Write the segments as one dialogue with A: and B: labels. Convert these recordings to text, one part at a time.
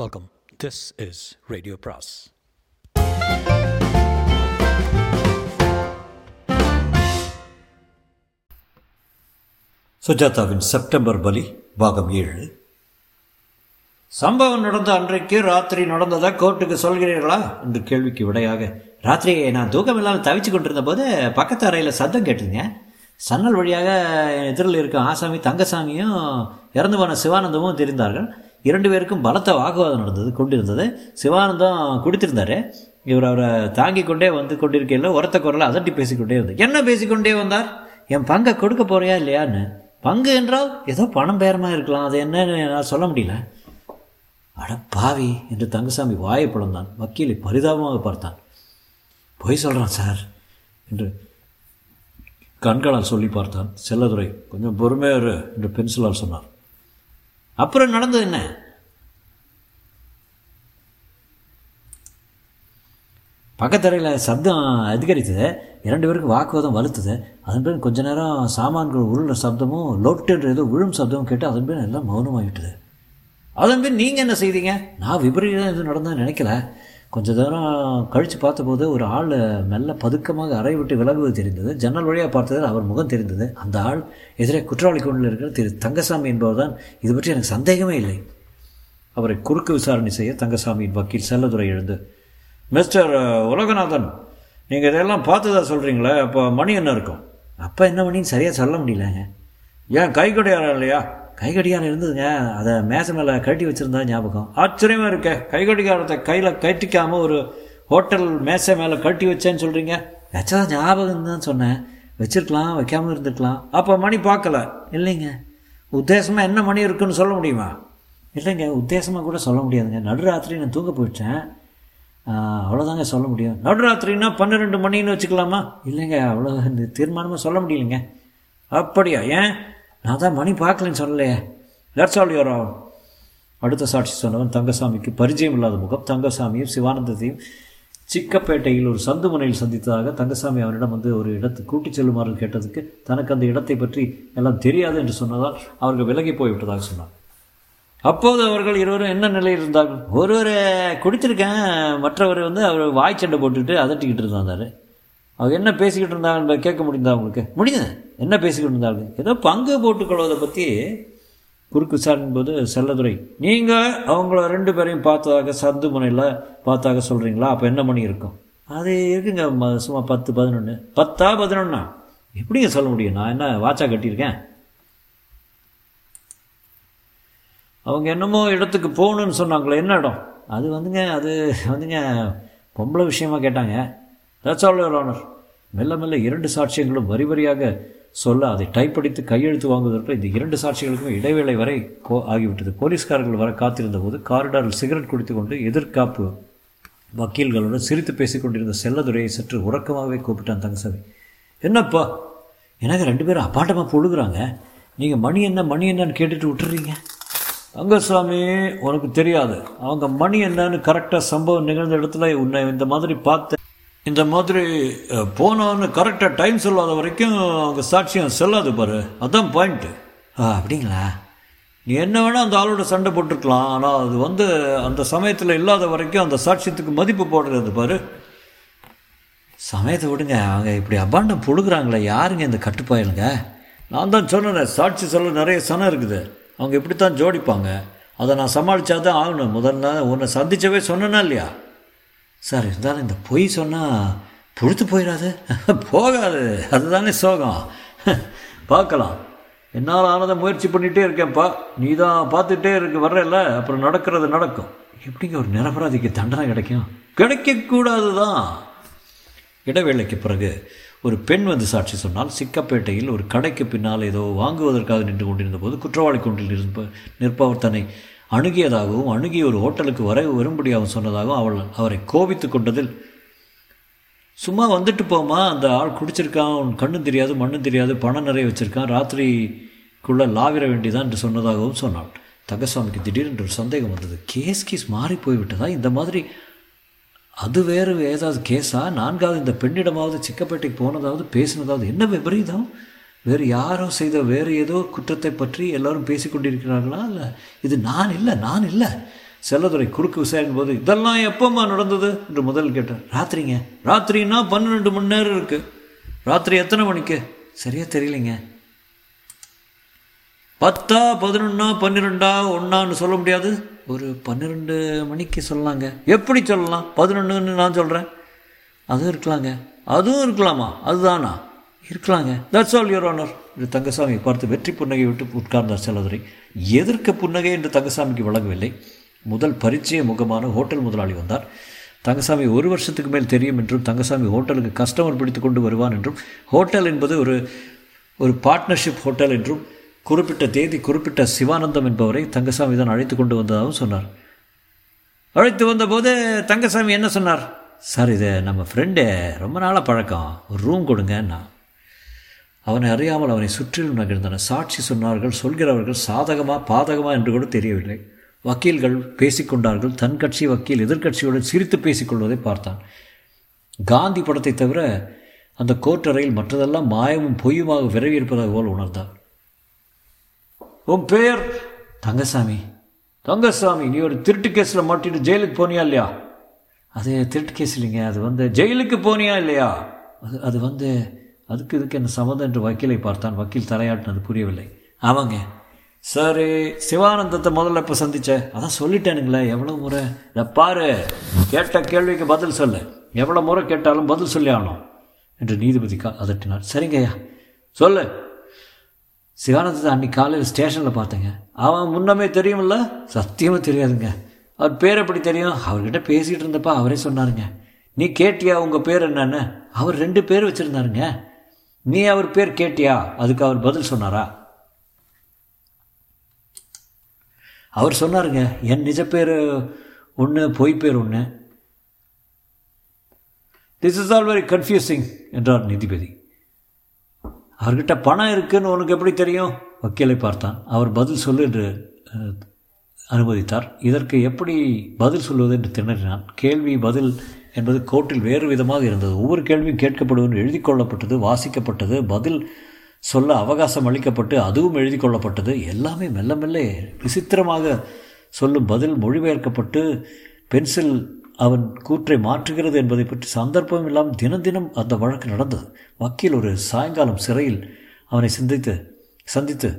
A: Welcome this is radio பிராஸ்
B: சுஜாதாவின் September பலி பாகம் ஏழு. சம்பவம் நடந்த அன்றைக்கு ராத்திரி நடந்ததா கோர்ட்டுக்கு சொல்கிறீர்களா? என்று கேள்விக்கு விடையாக ராத்திரி நான் தூக்கம் இல்லாமல் தவிச்சு கொண்டிருந்த போது பக்கத்து அறையில் சத்தம் கேட்டுங்க. சன்னல் வழியாக எதிரில் இருக்கும் ஆசாமி தங்கசாமியும் இறந்து போன சிவானந்தமும் தெரிந்தார்கள். இரண்டு பேருக்கும் பலத்த வாக்குவாதம் நடந்தது கொண்டிருந்தது. சிவானந்தம் குடித்திருந்தாரு. இவர் அவரை தாங்கி கொண்டே வந்து கொண்டிருக்கையில் உரத்த குரலை அதட்டி பேசிக்கொண்டே இருந்தார். என்ன பேசிக்கொண்டே வந்தார்? என் பங்கை கொடுக்க போறியா இல்லையான்னு? பங்கு என்றால் ஏதோ பணம் பேரமாக இருக்கலாம். அது என்னன்னு என்னால் சொல்ல முடியல. அட பாவி என்று தங்கசாமி வாயை பிளந்தான். வக்கீலை பரிதாபமாக பார்த்தான். பொய் சொல்கிறான் சார் என்று கண்களால் சொல்லி பார்த்தான். செல்லதுரை கொஞ்சம் பொறுமையாக என்று பென்சிலால் சொன்னார். அப்புறம் நடந்தது என்ன? பக்கத்தறையில் சப்தம் அதிகரித்தது. இரண்டு பேருக்கு வாக்குவாதம் வலுத்தது. அதன் பின் கொஞ்ச நேரம் சாமான்கள் உருள சப்தமும் லொட்டுன்ற ஏதோ விழும் சப்தமும் கேட்டு அதன் பிறகு எல்லாம் மௌனமாகிட்டுது அதன் பின் நீங்கள் என்ன செய்தீங்க? நான் விபரீதம் எதுவும் நடந்ததுன்னு நினைக்கல. கொஞ்ச தூரம் கழித்து பார்த்தபோது ஒரு ஆள் மெல்ல பதுக்கமாக அறை விட்டு விலகுவது தெரிந்தது. ஜன்னல் வழியாக பார்த்ததில் அவர் முகம் தெரிந்தது. அந்த ஆள் எதிரே குற்றவாளி கொண்டில் இருக்கிற திரு தங்கசாமி என்பவர் தான் இது பற்றி எனக்கு சந்தேகமே இல்லை. அவரை குறுக்கு விசாரணை செய்ய தங்கசாமியின் வக்கீல் செல்லதுரை எழுந்து மிஸ்டர் உலகநாதன் நீங்கள் இதெல்லாம் பார்த்துதான் சொல்கிறீங்களே அப்போ மணி என்ன இருக்கும்? அப்போ என்ன மணின்னு சரியாக சொல்ல முடியலங்க ஏன் கை கடிகாரம் இல்லையா? கை கடிகாரம் இருந்ததுங்க. அதை மேசை மேலே கட்டி வச்சுருந்தா ஞாபகம். ஆச்சரியமாக இருக்க. கை கடிகாரத்தை கையில் கட்டிக்காமல் ஒரு ஹோட்டல் மேசை மேலே கட்டி வச்சேன்னு சொல்கிறீங்க வச்சதா ஞாபகம் தான் சொன்னேன். வச்சிருக்கலாம் வைக்காமல் இருந்துக்கலாம் அப்போ மணி பார்க்கல. இல்லைங்க. உத்தேசமாக என்ன மணி இருக்குன்னு சொல்ல முடியுமா? இல்லைங்க உத்தேசமாக கூட சொல்ல முடியாதுங்க. நடுராத்திரி நான் தூங்க போயிட்டேன் அவ்வளோதாங்க சொல்ல முடியும். நடுராத்திரின்னா பன்னிரெண்டு மணின்னு வச்சுக்கலாமா? இல்லைங்க அவ்வளோ இந்த தீர்மானமாக சொல்ல முடியலைங்க. அப்படியா ஏன்? நான் தான் மணி பார்க்கலன்னு சொல்லலையே. தட்ஸ் ஆல் யுவர் ஆன் அடுத்த சாட்சி சொன்னவன் தங்கசாமிக்கு பரிச்சயம் இல்லாத முகம். தங்கசாமியும் சிவானந்தத்தையும் சிக்கப்பேட்டையில் ஒரு சந்து முனையில் சந்தித்ததாக தங்கசாமி அவனிடம் வந்து ஒரு இடத்தை கூட்டிச் செல்லுமாறு கேட்டதுக்கு தனக்கு அந்த இடத்தை பற்றி எல்லாம் தெரியாது என்று சொன்னதால் அவர்கள் விலகி போய்விட்டதாக சொன்னார். அப்போது அவர்கள் இருவரும் என்ன நிலையில் இருந்தார்கள்? ஒருவர் குடிச்சிருக்கேன் மற்றவர் வந்து அவர் வாய்ச்சண்டை போட்டுட்டு அதட்டிக்கிட்டு இருந்தார். அவங்க என்ன பேசிக்கிட்டு இருந்தாங்க கேட்க முடிந்தா அவங்களுக்கு முடியுது என்ன பேசிக்கிட்டு இருந்தாங்க ஏதோ பங்கு போட்டுக்கொள்வதை பற்றி குறுக்கு விசாரிக்கும் போது செல்லதுரை நீங்கள் அவங்கள ரெண்டு பேரையும் பார்த்ததாக சந்து முனையில் பார்த்தாக சொல்கிறீங்களா அப்போ என்ன மணி இருக்கும்? அது இருக்குங்க சும்மா பத்து பதினொன்று பத்தா பதினொன்னா? எப்படிங்க சொல்ல முடியும்? நான் என்ன வாட்சா கட்டியிருக்கேன்? அவங்க என்னமோ இடத்துக்கு போகணுன்னு சொன்னாங்களே என்ன இடம்? அது வந்துங்க அது வந்துங்க பொம்பளை விஷயமா கேட்டாங்க. தட்ஸ் ஆல் யுவர் ஆனர் மெல்ல மெல்ல இரண்டு சாட்சியங்களும் வரி வரியாக சொல்ல அதை டைப் அடித்து கையெழுத்து வாங்குவதற்கு இந்த இரண்டு சாட்சிகளுக்கும் இடைவேளை வரை போ ஆகிவிட்டது. போலீஸ்காரர்கள் வர காத்திருந்த போது காரிடாரில் சிகரெட் குடித்து கொண்டு எதிர்காப்பு வக்கீல்களுடன் சிரித்து பேசிக்கொண்டிருந்த செல்லதுரையை சற்று உறக்கமாகவே கூப்பிட்டான் தங்கசாமி என்னப்பா? எனக்கு ரெண்டு பேரும் அப்பாட்டமாக பொழுகுறாங்க. நீங்கள் மணி என்ன மணி என்னன்னு கேட்டுட்டு விட்டுறீங்க? ரங்கசாமி உனக்கு தெரியாது. அவங்க மணி என்னன்னு கரெக்டாக சம்பவம் நிகழ்ந்த இடத்துல உன்னை இந்த மாதிரி பார்த்து இந்த மாதிரி போனான்னு கரெக்டாக டைம் சொல்லாத வரைக்கும் அவங்க சாட்சியம் செல்லாது பாரு. அதான் பாயிண்ட்டு ஆ அப்படிங்களா? நீ என்ன வேணால் அந்த ஆளோட சண்டை போட்டிருக்கலாம். ஆனால் அது வந்து அந்த சமயத்தில் இல்லாத வரைக்கும் அந்த சாட்சியத்துக்கு மதிப்பு போடுறது பாரு? சமயத்தை விடுங்க. அவங்க இப்படி அபாண்டம் பொழுகிறாங்களே யாருங்க இந்த கட்டுப்பாயிலுங்க? நான் தான் சொன்னேன் சாட்சி சொல்ல நிறைய சனம் இருக்குது. அவங்க இப்படித்தான் ஜோடிப்பாங்க. அதை நான் சமாளித்தா தான் ஆகணும் முதல்ல உன்னை சந்திச்சவே சொன்னேன்னா இல்லையா? சார் இருந்தாலும் இந்த பொய் சொன்னால் பொழுத்து போயிடாது. போகாது. அதுதானே சோகம். பார்க்கலாம். என்னால் ஆனதை முயற்சி பண்ணிகிட்டே இருக்கேன்ப்பா. நீ தான் பார்த்துட்டே இருக்கு வர்றல அப்புறம் நடக்கிறது நடக்கும். எப்படிங்க ஒரு நிரபராதிக்கு தண்டனை கிடைக்கும்? கிடைக்கக்கூடாது தான் இடைவேளைக்கு பிறகு ஒரு பெண் வந்து சாட்சி சொன்னால் சிக்கப்பேட்டையில் ஒரு கடைக்கு பின்னால் ஏதோ வாங்குவதற்காக நின்று கொண்டிருந்த போது குற்றவாளி கொண்டில் இருப்ப நிற்பவர் தன்னை அணுகியதாகவும் அணுகி ஒரு ஹோட்டலுக்கு வர வரும்படியாகவும் சொன்னதாகவும் அவள் அவரை கோபித்து கொண்டதில் சும்மா வந்துட்டு போமா அந்த ஆள் குடிச்சிருக்கான் உன் கண்ணும் தெரியாது மண்ணும் தெரியாது பணம் நிறைய வச்சுருக்கான் ராத்திரிக்குள்ளே லாவிர வேண்டியதான் என்று சொன்னதாகவும் சொன்னாள். தங்கசாமிக்கு திடீரென்று ஒரு சந்தேகம் வந்தது. கேஸ் கேஸ் மாறி போய்விட்டதா? இந்த மாதிரி அது வேறு ஏதாவது கேஸா? நான்காவது இந்த பெண்ணிடமாவது சிக்கப்பேட்டைக்கு போனதாவது பேசினதாவது என்ன விபரீதம்? வேறு யாரோ செய்த வேறு ஏதோ குற்றத்தை பற்றி எல்லாரும் பேசிக்கொண்டிருக்கிறார்களா இல்லை இது நான் இல்லை நான் இல்லை. செல்லதுரை குறுக்கு விசாரிக்கும் போது இதெல்லாம் எப்போம்மா நடந்தது? என்று முதல் கேட்டேன் ராத்திரிங்க. ராத்திரின்னா பன்னெண்டு மணி நேரம் இருக்குது ராத்திரி எத்தனை மணிக்கு? சரியாக தெரியலைங்க. பத்தா பதினொன்னா பன்னிரெண்டா ஒன்னான்னு சொல்ல முடியாது. ஒரு பன்னிரெண்டு மணிக்கு சொல்லலாங்க. எப்படி சொல்லலாம்? பதினொன்றுன்னு நான் சொல்கிறேன் அதுவும் இருக்கலாங்க. அதுவும் இருக்கலாமா? அதுதானா? இருக்கலாங்க. தட்ஸ் ஆல் யுவர் ஆனர் என்று தங்கசாமி பார்த்து வெற்றி புன்னகை விட்டு உட்கார்ந்தார் செல்லதுரை. எதிர்க்க புன்னகை என்று தங்கசாமிக்கு வழங்கவில்லை. முதல் பரிச்சய முகமான ஹோட்டல் முதலாளி வந்தார். தங்கசாமி ஒரு வருஷத்துக்கு மேல் தெரியும் என்றும் தங்கசாமி ஹோட்டலுக்கு கஸ்டமர் பிடித்து கொண்டு வருவான் என்றும் ஹோட்டல் என்பது ஒரு ஒரு பார்ட்னர்ஷிப் ஹோட்டல் என்றும் குறிப்பிட்ட தேதி குறிப்பிட்ட சிவானந்தம் என்பவரை தங்கசாமி தான் அழைத்து கொண்டு வந்ததாகவும் சொன்னார். அழைத்து வந்தபோது தங்கசாமி என்ன சொன்னார்? சார் இது நம்ம ஃப்ரெண்டு ரொம்ப நாளாக பழக்கம். ஒரு ரூம் கொடுங்கன்னா அவனை அறியாமல் அவனை சுற்றிலும் நகர்ந்தன. சாட்சி சொன்னார்கள் சொல்கிறவர்கள் சாதகமா பாதகமா என்று கூட தெரியவில்லை. வக்கீல்கள் பேசிக்கொண்டார்கள். தன் கட்சி வக்கீல் எதிர்கட்சியுடன் சிரித்து பேசிக்கொள்வதை பார்த்தான். காந்தி படத்தை தவிர அந்த கோர்ட் அறையில் மற்றதெல்லாம் மாயமும் பொய்யுமாக விரவி இருப்பதாக போல் உணர்ந்தான் உன் பெயர்? தங்கசாமி. தங்கசாமி நீ ஒரு திருட்டு கேஸில் மாட்டிட்டு ஜெயிலுக்கு போனியா இல்லையா? அது திருட்டு கேஸ் இல்லைங்க. அது வந்து ஜெயிலுக்கு போனியா இல்லையா? அது அது வந்து அதுக்கு இதுக்கு என்ன சம்மந்தம் என்று வக்கீலை பார்த்தான். வக்கீல் தலையாட்டினது புரியவில்லை. ஆமாங்க. சரி சிவானந்தத்தை முதல்ல இப்போ சந்திச்சேன் அதான் சொல்லிட்டேனுங்களே எவ்வளோ முறை? இதை பாரு. கேட்ட கேள்விக்கு பதில் சொல்லு. எவ்வளோ முறை கேட்டாலும் பதில் சொல்லி ஆகணும் என்று நீதிபதி கா அதட்டினார். சரிங்கய்யா. சொல்லு. சிவானந்தத்தை அன்னைக்கு காலையில் ஸ்டேஷனில் பார்த்தேங்க. அவன் முன்னமே தெரியுமில்ல? சத்தியமாக தெரியாதுங்க. அவர் பேர் எப்படி தெரியும்? அவர்கிட்ட பேசிகிட்டு இருந்தப்போ அவரே சொன்னாருங்க. நீ கேட்டியா? உங்கள் பேர் என்னன்னு? அவர் ரெண்டு பேர் வச்சுருந்தாருங்க. நீ அவர் பேர் கேட்டியா? அதுக்கு அவர் பதில் சொன்னாரா? அவர் சொன்னாருங்க என் நிஜ பேர் ஒன்று பொய் பேர் ஒன்று this is all very confusing என்றார் நீதிபதி. அவர்கிட்ட பணம் இருக்குன்னு உனக்கு எப்படி தெரியும்? வக்கீலை பார்த்தான். அவர் பதில் சொல்லு என்று அனுமதித்தார். இதற்கு எப்படி பதில் சொல்வது என்று திணறினான். கேள்வி பதில் என்பது கோர்ட்டில் வேறு விதமாக இருந்தது. ஒவ்வொரு கேள்வியும் கேட்கப்படுவது எழுதி கொள்ளப்பட்டது வாசிக்கப்பட்டது பதில் சொல்ல அவகாசம் அளிக்கப்பட்டு அதுவும் எழுதி கொள்ளப்பட்டது. எல்லாமே மெல்ல மெல்ல விசித்திரமாக சொல்லும் பதில் மொழிபெயர்க்கப்பட்டு பென்சில் அவன் கூற்றை மாற்றுகிறது என்பதை பற்றி சந்தர்ப்பம் இல்லாமல் தினம் தினம் அந்த வழக்கு நடந்தது. வக்கீல் ஒரு சாயங்காலம் சிறையில் அவனை சிந்தித்து சந்தித்து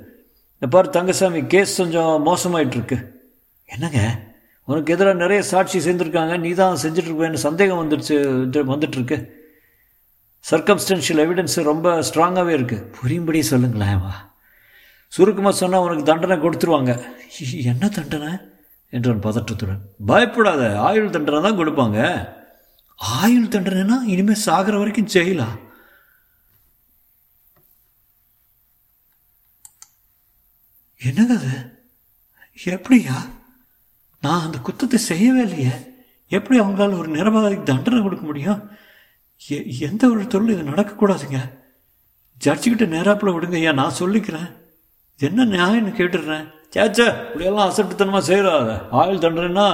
B: பார் தங்கசாமி கேஸ் கொஞ்சம் மோசமாயிட்டு இருக்கு என்னங்க? உனக்கு எதிராக நிறைய சாட்சி சேர்ந்துருக்காங்க நீ தான் செஞ்சிட்ருப்பேன்னு சந்தேகம் வந்துடுச்சு வந்துட்டுருக்கு. சர்க்கம்ஸ்டன்ஷியல் எவிடன்ஸ் ரொம்ப ஸ்ட்ராங்காகவே இருக்குது புரியும்படி சொல்லுங்களேன் வா. சுருக்கமாக சொன்னால் உனக்கு தண்டனை கொடுத்துருவாங்க. என்ன தண்டனை? என்றான் பதற்றத்துடன் பயப்படாத ஆயுள் தண்டனை தான் கொடுப்பாங்க. ஆயுள் தண்டனைனா இனிமேல் சாகிற வரைக்கும் ஜெயிலா? என்னங்க அது? எப்படியா? நான் அந்த குத்தத்தை செய்யவே இல்லையே. எப்படி அவங்களால ஒரு நிரபராதிக்கு தண்டனை கொடுக்க முடியும்? எ- எந்த ஒரு தொழில் இது நடக்கக்கூடாதுங்க. ஜட்ஜுக்கிட்ட நேராப்பில் விடுங்க ஐயா நான் சொல்லிக்கிறேன். என்ன நியாயம்னு கேட்டுடுறேன். சேச்சே இப்படியெல்லாம் அசட்டுத்தனமாக செய்கிறாத ஆயுள் தண்டனைன்னா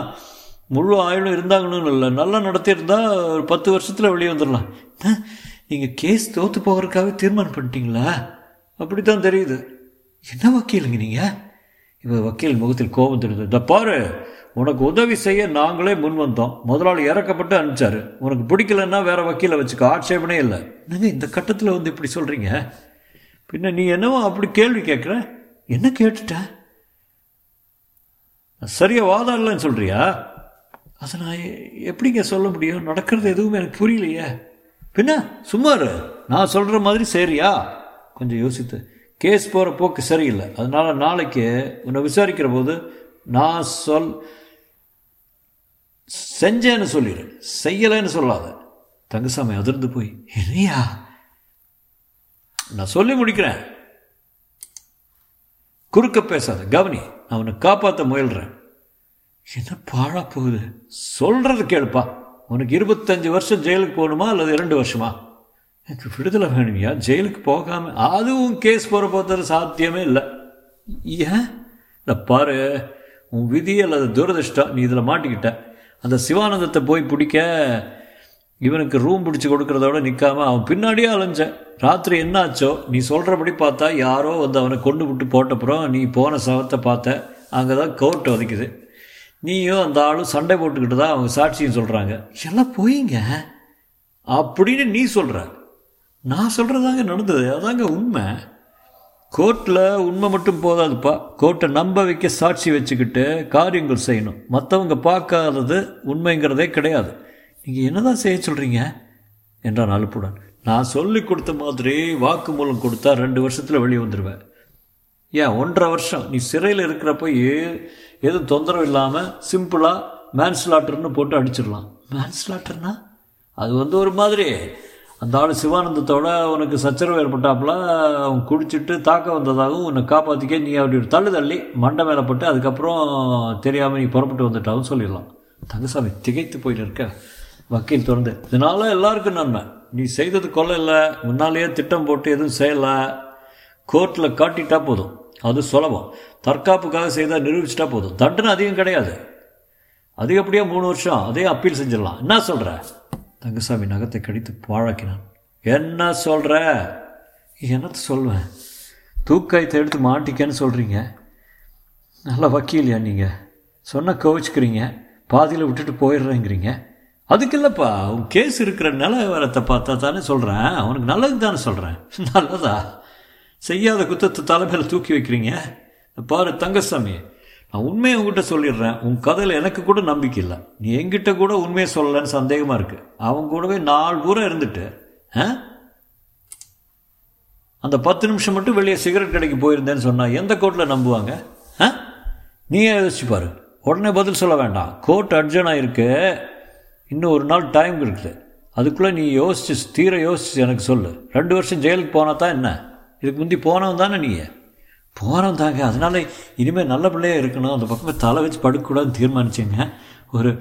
B: முழு ஆயுளும் இருந்தாங்கன்னு இல்லை. நல்லா நடத்தியிருந்தா ஒரு பத்து வருஷத்தில் வெளியே வந்துடலாம். நீங்கள் கேஸ் தோற்று போகிறதுக்காக தீர்மானம் பண்ணிட்டீங்களா? அப்படி தான் தெரியுது. என்ன வக்கீலுங்க நீங்கள் இப்போ வக்கீல் முகத்தில் கோபம் தெரியுது. இந்த பாரு உனக்கு உதவி செய்ய நாங்களே முன் வந்தோம். முதலாளி இறக்கப்பட்டு அனுப்பிச்சாரு. உனக்கு பிடிக்கலன்னா வேற வக்கீலை வச்சுக்க. ஆட்சேபனே இல்லை. என்னங்க இந்த கட்டத்தில் வந்து இப்படி சொல்கிறீங்க பின்ன நீ என்னவோ அப்படி கேள்வி கேட்குற? என்ன கேட்டுட்ட? சரியா வாதாடலன்னு சொல்றியா? அதை நான் எப்படிங்க சொல்ல முடியும்? நடக்கிறது எதுவுமே எனக்கு புரியலையே. பின்ன சும்மா இரு. நான் சொல்கிற மாதிரி சரியா? கொஞ்சம் யோசித்து. கேஸ் போகிற போக்கு சரியில்லை. அதனால் நாளைக்கு உன்னை விசாரிக்கிற போது நான் சொல் செஞ்சேன்னு சொல்லிடு. செய்யலைன்னு சொல்லாத. தங்கசாமி அதிர்ந்து போய் என்னையா? நான் சொல்லி முடிக்கிறேன். குறுக்க பேசாத. கவனி. நான் அவனை காப்பாற்ற முயல்கிறேன் என்ன பாழா போகுது? சொல்கிறது கேளுப்பா. உனக்கு இருபத்தஞ்சு வருஷம் ஜெயிலுக்கு போகணுமா அல்லது இரண்டு வருஷமா? எனக்கு விடுதலை வேணுமியா. ஜெயிலுக்கு போகாம அதுவும் கேஸ் போகிற போகிறது சாத்தியமே இல்லை. ஏன்? இல்லை பாரு உன் விதி அல்லது துரதிர்ஷ்டம் நீ இதில் மாட்டிக்கிட்ட. அந்த சிவானந்தத்தை போய் பிடிக்க இவனுக்கு ரூம் பிடிச்சி கொடுக்கறதோட நிற்காம அவன் பின்னாடியே அலைஞ்சேன் ராத்திரி என்னாச்சோ? நீ சொல்கிறபடி பார்த்தா யாரோ வந்து அவனை கொண்டு விட்டு போட்டப்புறம் நீ போன சவத்தை பார்த்த. அங்கே தான் கோர்ட் ஒதுக்குது நீயும் அந்த ஆளும் சண்டை போட்டுக்கிட்டு தான் அவங்க சாட்சியும் சொல்கிறாங்க எல்லாம் போயிங்க. அப்படின்னு நீ சொல்கிற நான் சொல்கிறதாங்க நடந்தது. அதாங்க உண்மை. கோர்ட்டில் உண்மை மட்டும் போதாதுப்பா. கோர்ட்டை நம்ப வைக்க சாட்சி வச்சுக்கிட்டு காரியங்கள் செய்யணும். மற்றவங்க பார்க்காதது உண்மைங்கிறதே கிடையாது. நீங்கள் என்னதான் செய்ய சொல்கிறீங்க என்றான் அலுப்புடன். நான் சொல்லி கொடுத்த மாதிரி வாக்குமூலம் கொடுத்தா ரெண்டு வருஷத்தில் வெளியே வந்துடுவேன் ஏன் ஒன்றரை வருஷம்? நீ சிறையில் இருக்கிறப்ப எதுவும் தொந்தரவு இல்லாமல் சிம்பிளாக மேன்ஸ்லாட்டர்னு போட்டு அடிச்சிடலாம். மேன்ஸ்லாட்டர்னா அது வந்து ஒரு மாதிரி. அந்த ஆள் சிவானந்தத்தோட உனக்கு சச்சரவு ஏற்பட்டாப்புல அவன் குடிச்சிட்டு தாக்க வந்ததாகவும் உன்னை காப்பாற்றிக்க நீ அப்படி ஒரு தள்ளு தள்ளி மண்டை மேலே போட்டு அதுக்கப்புறம் தெரியாமல் நீ புறப்பட்டு வந்துட்டாவும் சொல்லிடலாம். தங்கசாமி திகைத்து போயிட்டு இருக்க. வக்கீல் திறந்து. இதனால எல்லாருக்கும் நன்மை. நீ செய்தது கொலை இல்லை முன்னாலேயே திட்டம் போட்டு எதுவும் செய்யலை கோர்ட்டில் காட்டிட்டா போதும். அது சுலபம். தற்காப்புக்காக செய்தால் நிரூபிச்சிட்டா போதும். தண்டனை அதிகம் கிடையாது. அதிகப்படியாக மூணு வருஷம் அதே அப்பீல் செஞ்சிடலாம். என்ன சொல்கிற தங்கசாமி நகத்தை கடித்து பாழாக்கினான். என்ன சொல்கிற என்னத்தை சொல்வேன்? தூக்காயத்தை எடுத்து மாட்டிக்கன்னு சொல்கிறீங்க நல்ல வக்கீலையா நீங்கள் சொன்ன கோவிச்சுக்கிறீங்க. பாதியில் விட்டுட்டு போயிடுறேங்கிறீங்க. அதுக்கு இல்லைப்பா உன் கேஸ் இருக்கிற நிலவரத்தை பார்த்தா தானே சொல்கிறேன் அவனுக்கு நல்லது தானே சொல்கிறேன் நல்லதா? செய்யாத குத்தத்தை தலைமையில் தூக்கி வைக்கிறீங்க? பாரு தங்கசாமி நான் உண்மையை உங்ககிட்ட சொல்லிடுறேன். உன் கதையில் எனக்கு கூட நம்பிக்கை இல்லை. நீ எங்கிட்ட கூட உண்மையை சொல்லலைன்னு சந்தேகமாக இருக்குது அவன் கூடவே நாலு பூரா இருந்துட்டு ஆ? அந்த பத்து நிமிஷம் மட்டும் வெளியே சிகரெட் கடைக்கு போயிருந்தேன்னு சொன்னால் எந்த கோர்ட்டில் நம்புவாங்க? ஆ? நீயே யோசிச்சு பாரு. உடனே பதில் சொல்ல வேண்டாம். கோர்ட் அர்ஜென்ட் ஆகிருக்கு இன்னும் ஒரு நாள் டைம் இருக்குது. அதுக்குள்ளே நீ யோசிச்சு தீர யோசிச்சு எனக்கு சொல்லு. ரெண்டு வருஷம் ஜெயிலுக்கு போனால் தான் என்ன? இதுக்கு முந்தி போனவன் தானே நீ? போனவன் தாங்க. அதனால் இனிமேல் நல்ல பிள்ளையாக இருக்கணும். அந்த பக்கமே தலை வச்சு படுக்கக்கூடாதுன்னு தீர்மானிச்சிங்க. ஒரு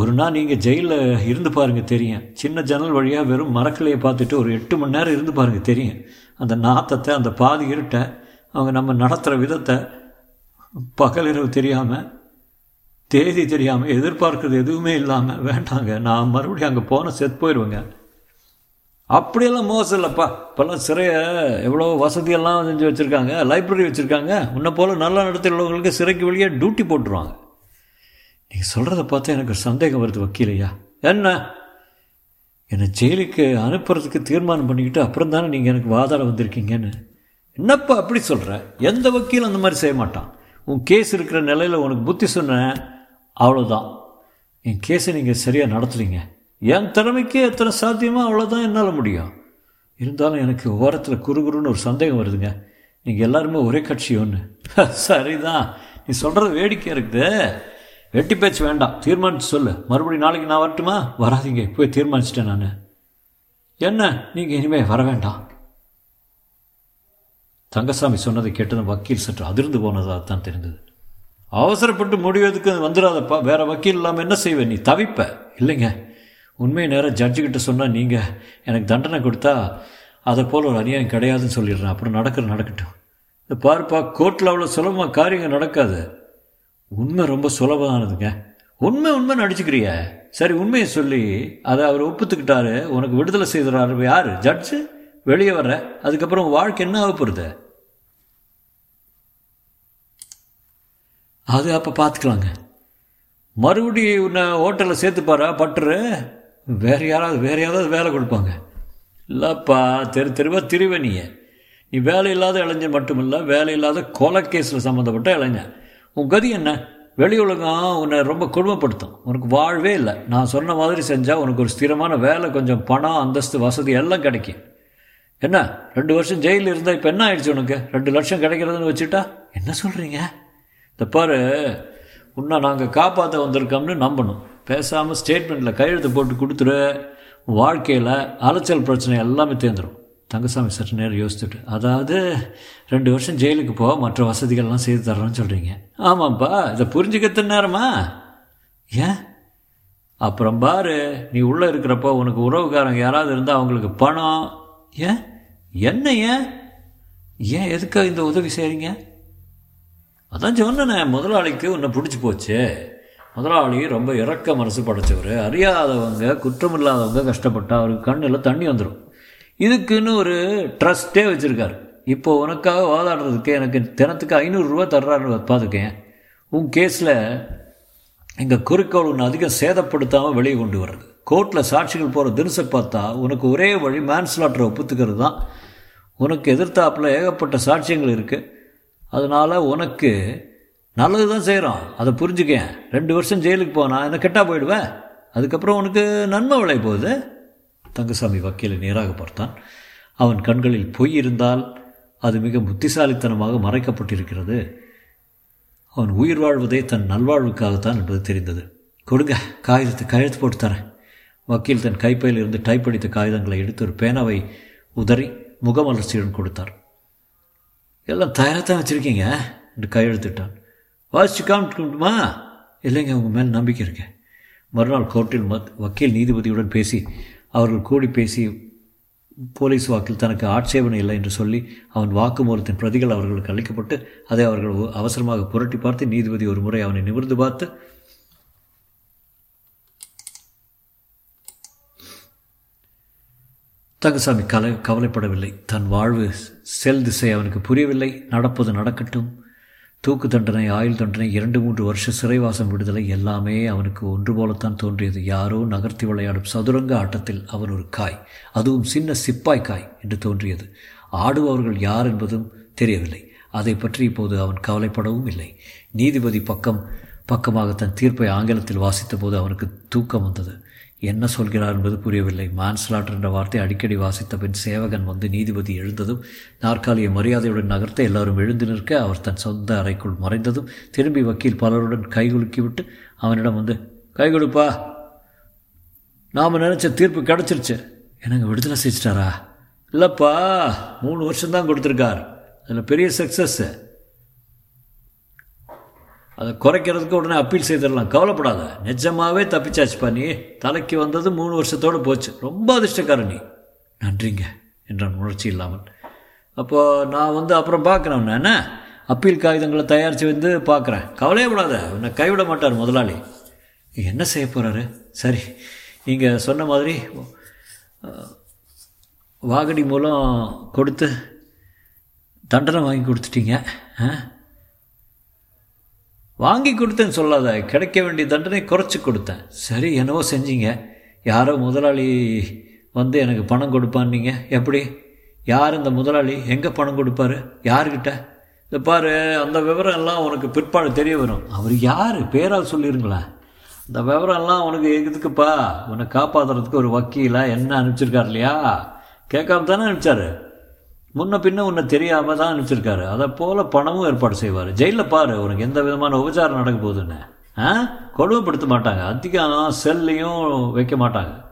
B: ஒரு நாள் நீங்கள் ஜெயிலில் இருந்து பாருங்கள் தெரியும். சின்ன ஜன்னல் வழியாக வெறும் மரக்கிளையை பார்த்துட்டு ஒரு எட்டு மணி நேரம் இருந்து பாருங்கள் தெரியும். அந்த நாத்தத்தை அந்த பாதி இருட்டை அவங்க நம்ம நடத்துகிற விதத்தை பகலிரவு தெரியாமல் தேதி தெரியாமல் எதிர்பார்க்குறது எதுவுமே இல்லாமல் வேண்டாங்க நான் மறுபடியும் அங்கே போன செத்து போயிடுவேங்க. அப்படியெல்லாம் மோசம் இல்லைப்பா இப்போல்லாம் சிறையை எவ்வளோ வசதியெல்லாம் செஞ்சு வச்சுருக்காங்க லைப்ரரி வச்சுருக்காங்க. உன்னை போல் நல்ல நடத்தில் உள்ளவங்களுக்கு சிறைக்கு வெளியே டியூட்டி போட்டுருவாங்க. நீங்கள் சொல்கிறத பார்த்தா எனக்கு சந்தேகம் வருது வக்கீலையா? என்ன? என்னை ஜெயிலுக்கு அனுப்புறதுக்கு தீர்மானம் பண்ணிக்கிட்டு அப்புறம் தானே நீங்கள் எனக்கு வாதாட வந்திருக்கீங்கன்னு. என்னப்பா அப்படி சொல்கிற எந்த வக்கீலும் அந்த மாதிரி செய்ய மாட்டான். உன் கேஸ் இருக்கிற நிலையில் உனக்கு புத்தி சொன்னேன். அவ்வளோதான் என் கேஸை நீங்கள் சரியாக நடத்துறீங்க. என் திறமைக்கு எத்தனை சாத்தியமோ அவ்வளோதான் என்னால் முடியும். இருந்தாலும் எனக்கு ஓரத்தில் குறுகுறுன்னு ஒரு சந்தேகம் வருதுங்க. நீங்கள் எல்லாருமே ஒரே கட்சி ஒன்று சரிதான். நீ சொல்கிறது வேடிக்கை இருக்குது. வெட்டி பேச்சு வேண்டாம். தீர்மானிச்சு சொல்லு. மறுபடியும் நாளைக்கு நான் வரட்டுமா? வராதிங்க. போய் தீர்மானிச்சிட்டேன் நான். என்ன? நீங்கள் இனிமேல் வர வேண்டாம். தங்கசாமி சொன்னதை கேட்டதும் வக்கீல் சற்று அதிர்ந்து போனதாக தான் தெரிந்தது. அவசரப்பட்டு முடிவதுக்கு வந்துடாதப்பா வேற வக்கீல் இல்லாமல் என்ன செய்வேன் நீ தவிப்ப. இல்லைங்க. உண்மையை நேரம் ஜட்ஜுக்கிட்ட சொன்னால் நீங்கள் எனக்கு தண்டனை கொடுத்தா அதை போல் ஒரு அநியாயம் கிடையாதுன்னு சொல்லிடுறேன். அப்புறம் நடக்கிற நடக்கட்டும். இந்த பாருப்பா கோர்ட்டில் அவ்வளோ சுலபமாக காரியங்கள் நடக்காது. உண்மை ரொம்ப சுலபமானதுங்க. உண்மை உண்மை நடிச்சுக்கிறிய? சரி உண்மையை சொல்லி அதை அவர் ஒப்புத்துக்கிட்டாரு. உனக்கு விடுதலை செய்கிறாரு யார்? ஜட்ஜு வெளியே வர்ற. அதுக்கப்புறம் வாழ்க்கை என்ன ஆக போகிறது அது அப்போ பார்த்துக்கலாங்க மறுபடியும் உன்னை ஹோட்டலில் சேர்த்துப்பாரா? பட்டுரு. வேறு யாராவது வேறு யாராவது வேலை கொடுப்பாங்க. இல்லைப்பா தெரு தெருவாக திருவ நீ நீ வேலை இல்லாத இளைஞர் மட்டுமில்ல வேலை இல்லாத கொலை கேஸில் சம்மந்தப்பட்ட இளைஞன். உன் கதி என்ன? வெளி உலகம் உன்னை ரொம்ப கொடுமைப்படுத்தும். உனக்கு வாழ்வே இல்லை. நான் சொன்ன மாதிரி செஞ்சால் உனக்கு ஒரு ஸ்திரமான வேலை கொஞ்சம் பணம் அந்தஸ்து வசதி எல்லாம் கிடைக்கும். என்ன? ரெண்டு வருஷம் ஜெயிலில் இருந்தால் இப்போ என்ன ஆயிடுச்சு உனக்கு? ரெண்டு லட்சம் கிடைக்கிறதுன்னு வச்சுட்டா? என்ன சொல்கிறீங்க இந்த பாரு உன்னை நாங்கள் காப்பாற்ற வந்திருக்கோம்னு நம்பணும். பேசாமல் ஸ்டேட்மெண்ட்டில் கையெழுத்து போட்டு கொடுத்துரு. வாழ்க்கையில் அலைச்சல் பிரச்சனை எல்லாமே தேர்ந்துடும் தங்கசாமி சற்று நேரம் யோசிச்சுட்டு அதாவது ரெண்டு வருஷம் ஜெயிலுக்கு போக மற்ற வசதிகள்லாம் செய்து தர்றோன்னு சொல்கிறீங்க ஆமாம்ப்பா இதை புரிஞ்சுக்கிறது நேரமா? ஏன்? அப்புறம் பாரு நீ உள்ளே இருக்கிறப்போ உனக்கு உறவுக்காரங்க யாராவது இருந்தால் அவங்களுக்கு பணம். ஏன்? என்ன ஏன்? ஏன் எதுக்காக இந்த உதவி செய்கிறீங்க அதான் சொன்னேன் முதலாளிக்கு உன்னை பிடிச்சி போச்சு. முதலாளி ரொம்ப இறக்க மனசு படைச்சவர். அறியாதவங்க குற்றமில்லாதவங்க கஷ்டப்பட்டா அவருக்கு கண்ணில் தண்ணி வந்துடும் இதுக்குன்னு ஒரு ட்ரஸ்ட்டே வச்சுருக்காரு. இப்போ உனக்காக வாதாடுறதுக்கு எனக்கு தினத்துக்கு ஐநூறுரூவா தர்றாரு பார்த்துக்கேன். உன் கேஸில் எங்கள் குறிக்கோள் ஒன்று அதிகம் சேதப்படுத்தாமல் வெளியே கொண்டு வர்றது. கோர்ட்டில் சாட்சிகள் போகிற தினசை பார்த்தா உனக்கு ஒரே வழி மேன்ஸ்லாட்டரை ஒப்புத்துக்கிறது தான் உனக்கு எதிர்த்தாப்பில் ஏகப்பட்ட சாட்சியங்கள் இருக்குது அதனால் உனக்கு நல்லது தான் செய்கிறோம் அதை புரிஞ்சுக்கேன் ரெண்டு வருஷம் ஜெயிலுக்கு போனால் என்ன கெட்டால் போயிடுவேன்? அதுக்கப்புறம் உனக்கு நன்மை விளை போகுது. தங்கசாமி வக்கீலை நேராக பார்த்தான். அவன் கண்களில் பொய் இருந்தால் அது மிக புத்திசாலித்தனமாக மறைக்கப்பட்டிருக்கிறது. அவன் உயிர் வாழ்வதே தன் நல்வாழ்வுக்காகத்தான் என்பது தெரிந்தது. கொடுங்க காகிதத்தை கையெழுத்து போட்டு தரேன். வக்கீல் தன் கைப்பையில் இருந்து டைப் அடித்த காகிதங்களை எடுத்து ஒரு பேனாவை உதறி முகமலர்ச்சியுடன் கொடுத்தார். எல்லாம் தயாராக தான் வச்சுருக்கீங்க? என்று கையெழுத்திட்டான். வாசிச்சு காமிட்டுமா இல்லைங்க உங்கள் மேல் நம்பிக்கை இருக்கேன் மறுநாள் கோர்ட்டில் மத் வக்கீல் நீதிபதியுடன் பேசி அவர்கள் கூடி பேசி போலீஸ் வாக்கில் தனக்கு ஆட்சேபனை இல்லை என்று சொல்லி அவன் வாக்குமூலத்தின் பிரதிகள் அவர்களுக்கு அளிக்கப்பட்டு அதை அவர்கள் அவசரமாக புரட்டி பார்த்து நீதிபதி ஒரு முறை அவனை நிமிர்ந்து பார்த்து தங்கசாமி கலை கவலைப்படவில்லை. தன் வாழ்வு செல் திசை அவனுக்கு புரியவில்லை. நடப்பது நடக்கட்டும். தூக்கு தண்டனை ஆயுள் தண்டனை இரண்டு மூன்று வருஷ சிறைவாசம் விடுதலை எல்லாமே அவனுக்கு ஒன்று போலத்தான் தோன்றியது. யாரோ நகர்த்தி விளையாடும் சதுரங்க ஆட்டத்தில் அவன் ஒரு காய் அதுவும் சின்ன சிப்பாய் காய் என்று தோன்றியது. ஆடுபவர்கள் யார் என்பதும் தெரியவில்லை. அதை பற்றி இப்போது அவன் கவலைப்படவும் இல்லை. நீதிபதி பக்கம் பக்கமாக தன் தீர்ப்பை ஆங்கிலத்தில் வாசித்த போது அவனுக்கு தூக்கம் வந்தது. என்ன சொல்கிறார் என்பது புரியவில்லை. மான்ஸ்லாட்டர் என்ற வார்த்தை அடிக்கடி வாசித்த பின் சேவகன் வந்து நீதிபதி எழுந்ததும் நாற்காலியை மரியாதையுடன் நகர்த்த எல்லாரும் எழுந்து நிற்க அவர் தன் சொந்த அறைக்குள் மறைந்ததும் திரும்பி வக்கீல் பலருடன் கைகுலுக்கிவிட்டு அவனிடம் வந்து கைகொடுப்பா நாம் நினச்ச தீர்ப்பு கிடச்சிருச்சு. எனக்கு விடுதலை செஞ்சிட்டாரா இல்லைப்பா மூணு வருஷம்தான் கொடுத்துருக்கார். அதில் பெரிய சக்ஸஸ்ஸு அதை குறைக்கிறதுக்கு உடனே அப்பீல் செய்திடலாம். கவலைப்படாத. நிஜமாகவே தப்பிச்சாச்சு பண்ணி தலைக்கு வந்தது மூணு வருஷத்தோடு போச்சு. ரொம்ப அதிர்ஷ்டக்காரணி நன்றிங்க என்றான் உணர்ச்சி இல்லாமல். அப்போது நான் வந்து அப்புறம் பார்க்குறேன் என்ன? அப்பீல் காகிதங்களை தயாரித்து வந்து பார்க்குறேன். கவலையே விடாத. உன்னை கைவிட மாட்டார் முதலாளி. என்ன செய்ய போகிறாரு சரி நீங்கள் சொன்ன மாதிரி வாகடி மூலம் கொடுத்து தண்டனை வாங்கி கொடுத்துட்டீங்க. ஆ வாங்கி கொடுத்தேன்னு சொல்லாத கிடைக்க வேண்டிய தண்டனை குறைச்சி கொடுத்தேன். சரி என்னவோ செஞ்சீங்க. யாரோ முதலாளி வந்து எனக்கு பணம் கொடுப்பான்னீங்க. எப்படி? யார் இந்த முதலாளி? எங்கே பணம் கொடுப்பாரு? யார்கிட்ட? இந்த பாரு அந்த விவரம் எல்லாம் உனக்கு பிற்பாடு தெரிய வரும். அவர் யார்? பேரால் சொல்லிருங்களேன். இந்த விவரம் எல்லாம் உனக்கு எதுக்குப்பா? உன்னை காப்பாற்றுறதுக்கு ஒரு வக்கீலாக என்ன அனுப்பிச்சிருக்கார் இல்லையா? கேட்காம தானே அனுப்பிச்சாரு. முன்ன பின்ன உன்னை தெரியாமல் தான் அனுப்பிச்சிருக்காரு. அதை போல் பணமும் ஏற்பாடு செய்வார். ஜெயிலில் பாரு உனக்கு எந்த விதமான உபச்சாரம் நடக்க போகுதுன்னு. ஆ? கொடுமைப்படுத்த மாட்டாங்க. அதிகம் செல்லையும் வைக்க மாட்டாங்க.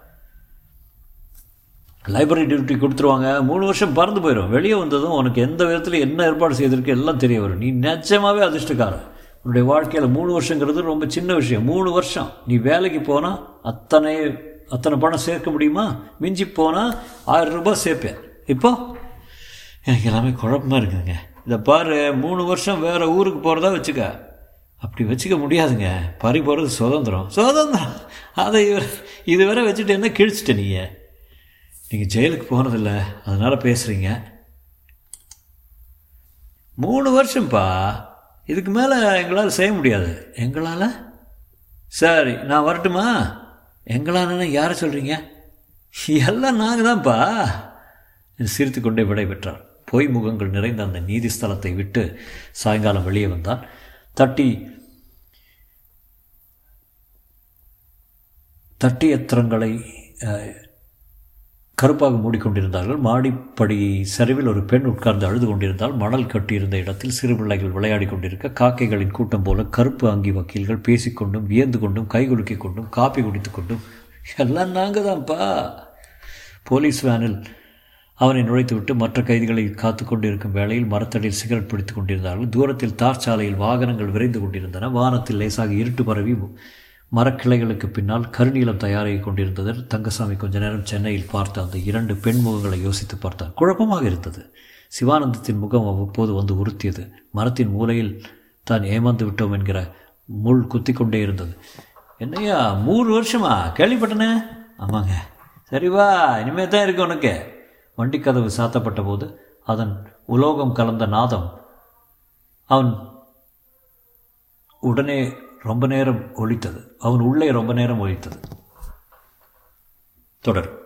B: லைப்ரரி டியூட்டி கொடுத்துருவாங்க. மூணு வருஷம் பறந்து போயிடும் வெளியே வந்ததும் உனக்கு எந்த விதத்தில் என்ன ஏற்பாடு செய்திருக்கு எல்லாம் தெரிய வரும். நீ நிச்சயமாகவே அதிர்ஷ்டக்காரன் உன்னுடைய வாழ்க்கையில் மூணு வருஷங்கிறது ரொம்ப சின்ன விஷயம். மூணு வருஷம். நீ வேலைக்கு போனால் அத்தனை அத்தனை பணம் சேர்க்க முடியுமா? மிஞ்சி போனால் ஆயிரம் ரூபாய் சேர்ப்பேன். இப்போ? எனக்கு எல்லாமே குழப்பமாக இருக்குதுங்க. இதை பாரு மூணு வருஷம் வேறு ஊருக்கு போகிறதா வச்சுக்க. அப்படி வச்சுக்க முடியாதுங்க. பறி போகிறது சுதந்திரம். சுதந்திரம்! அதை இது வரை வச்சுட்டு என்ன கிழிச்சிட்ட நீங்கள் நீங்கள் ஜெயிலுக்கு போனதில்ல. அதனால் பேசுகிறீங்க மூணு வருஷம்ப்பா இதுக்கு மேலே எங்களால் செய்ய முடியாது. எங்களால்? சரி நான் வரட்டுமா? எங்களான்னு யாரை சொல்கிறீங்க எல்லாம் நாங்கள் தான்ப்பா சிரித்து கொண்டே விடை பெற்றார் முகங்கள் நிறைந்த அந்த நீதி ஸ்தலத்தை விட்டு சாயங்காலம் வெளியே வந்தான். தட்டி தட்டியத்திரங்களை கருப்பாக மூடிக்கொண்டிருந்தார்கள். மாடிப்படி சரிவில் ஒரு பெண் உட்கார்ந்து அழுது கொண்டிருந்தால் மணல் கட்டியிருந்த இடத்தில் சிறு பிள்ளைகள் விளையாடி கொண்டிருக்க காக்கைகளின் கூட்டம் போல கருப்பு அங்கி வக்கீல்கள் பேசிக்கொண்டும் வியந்து கொண்டும் கைகுலுக்கிக் கொண்டும் காப்பி குடித்து கொண்டும் எல்லாம் நாங்கள் தான்ப்பா போலீஸ் வேனில் அவனை நுழைத்துவிட்டு மற்ற கைதிகளை காத்து கொண்டிருக்கும் வேளையில் மரத்தடியில் சிகரெட் பிடித்துக் கொண்டிருந்தார்கள். தூரத்தில் தார் சாலையில் வாகனங்கள் விரைந்து கொண்டிருந்தன. வானத்தில் லேசாக இருட்டு பரவி மரக்கிளைகளுக்கு பின்னால் கருநீளம் தயாராகி கொண்டிருந்தது தங்கசாமி கொஞ்ச நேரம் சென்னையில் பார்த்த அந்த இரண்டு பெண் முகங்களை யோசித்து பார்த்தார். குழப்பமாக இருந்தது. சிவானந்தத்தின் முகம் அவ்வப்போது வந்து உறுத்தியது. மரத்தின் மூலையில் தான் ஏமாந்து விட்டோம் என்கிற முள் குத்தி கொண்டே இருந்தது. என்னையா மூணு வருஷமா? கேள்விப்பட்டனே? ஆமாங்க. சரிவா இனிமே தான் இருக்கு உனக்கு. வண்டிக்கதவு சாத்தப்பட்ட போது அதன் உலோகம் கலந்த நாதம் அவன் உடனே ரொம்ப நேரம் ஒழித்தது. அவன் உள்ளே ரொம்ப நேரம் ஒழித்தது. தொடரும்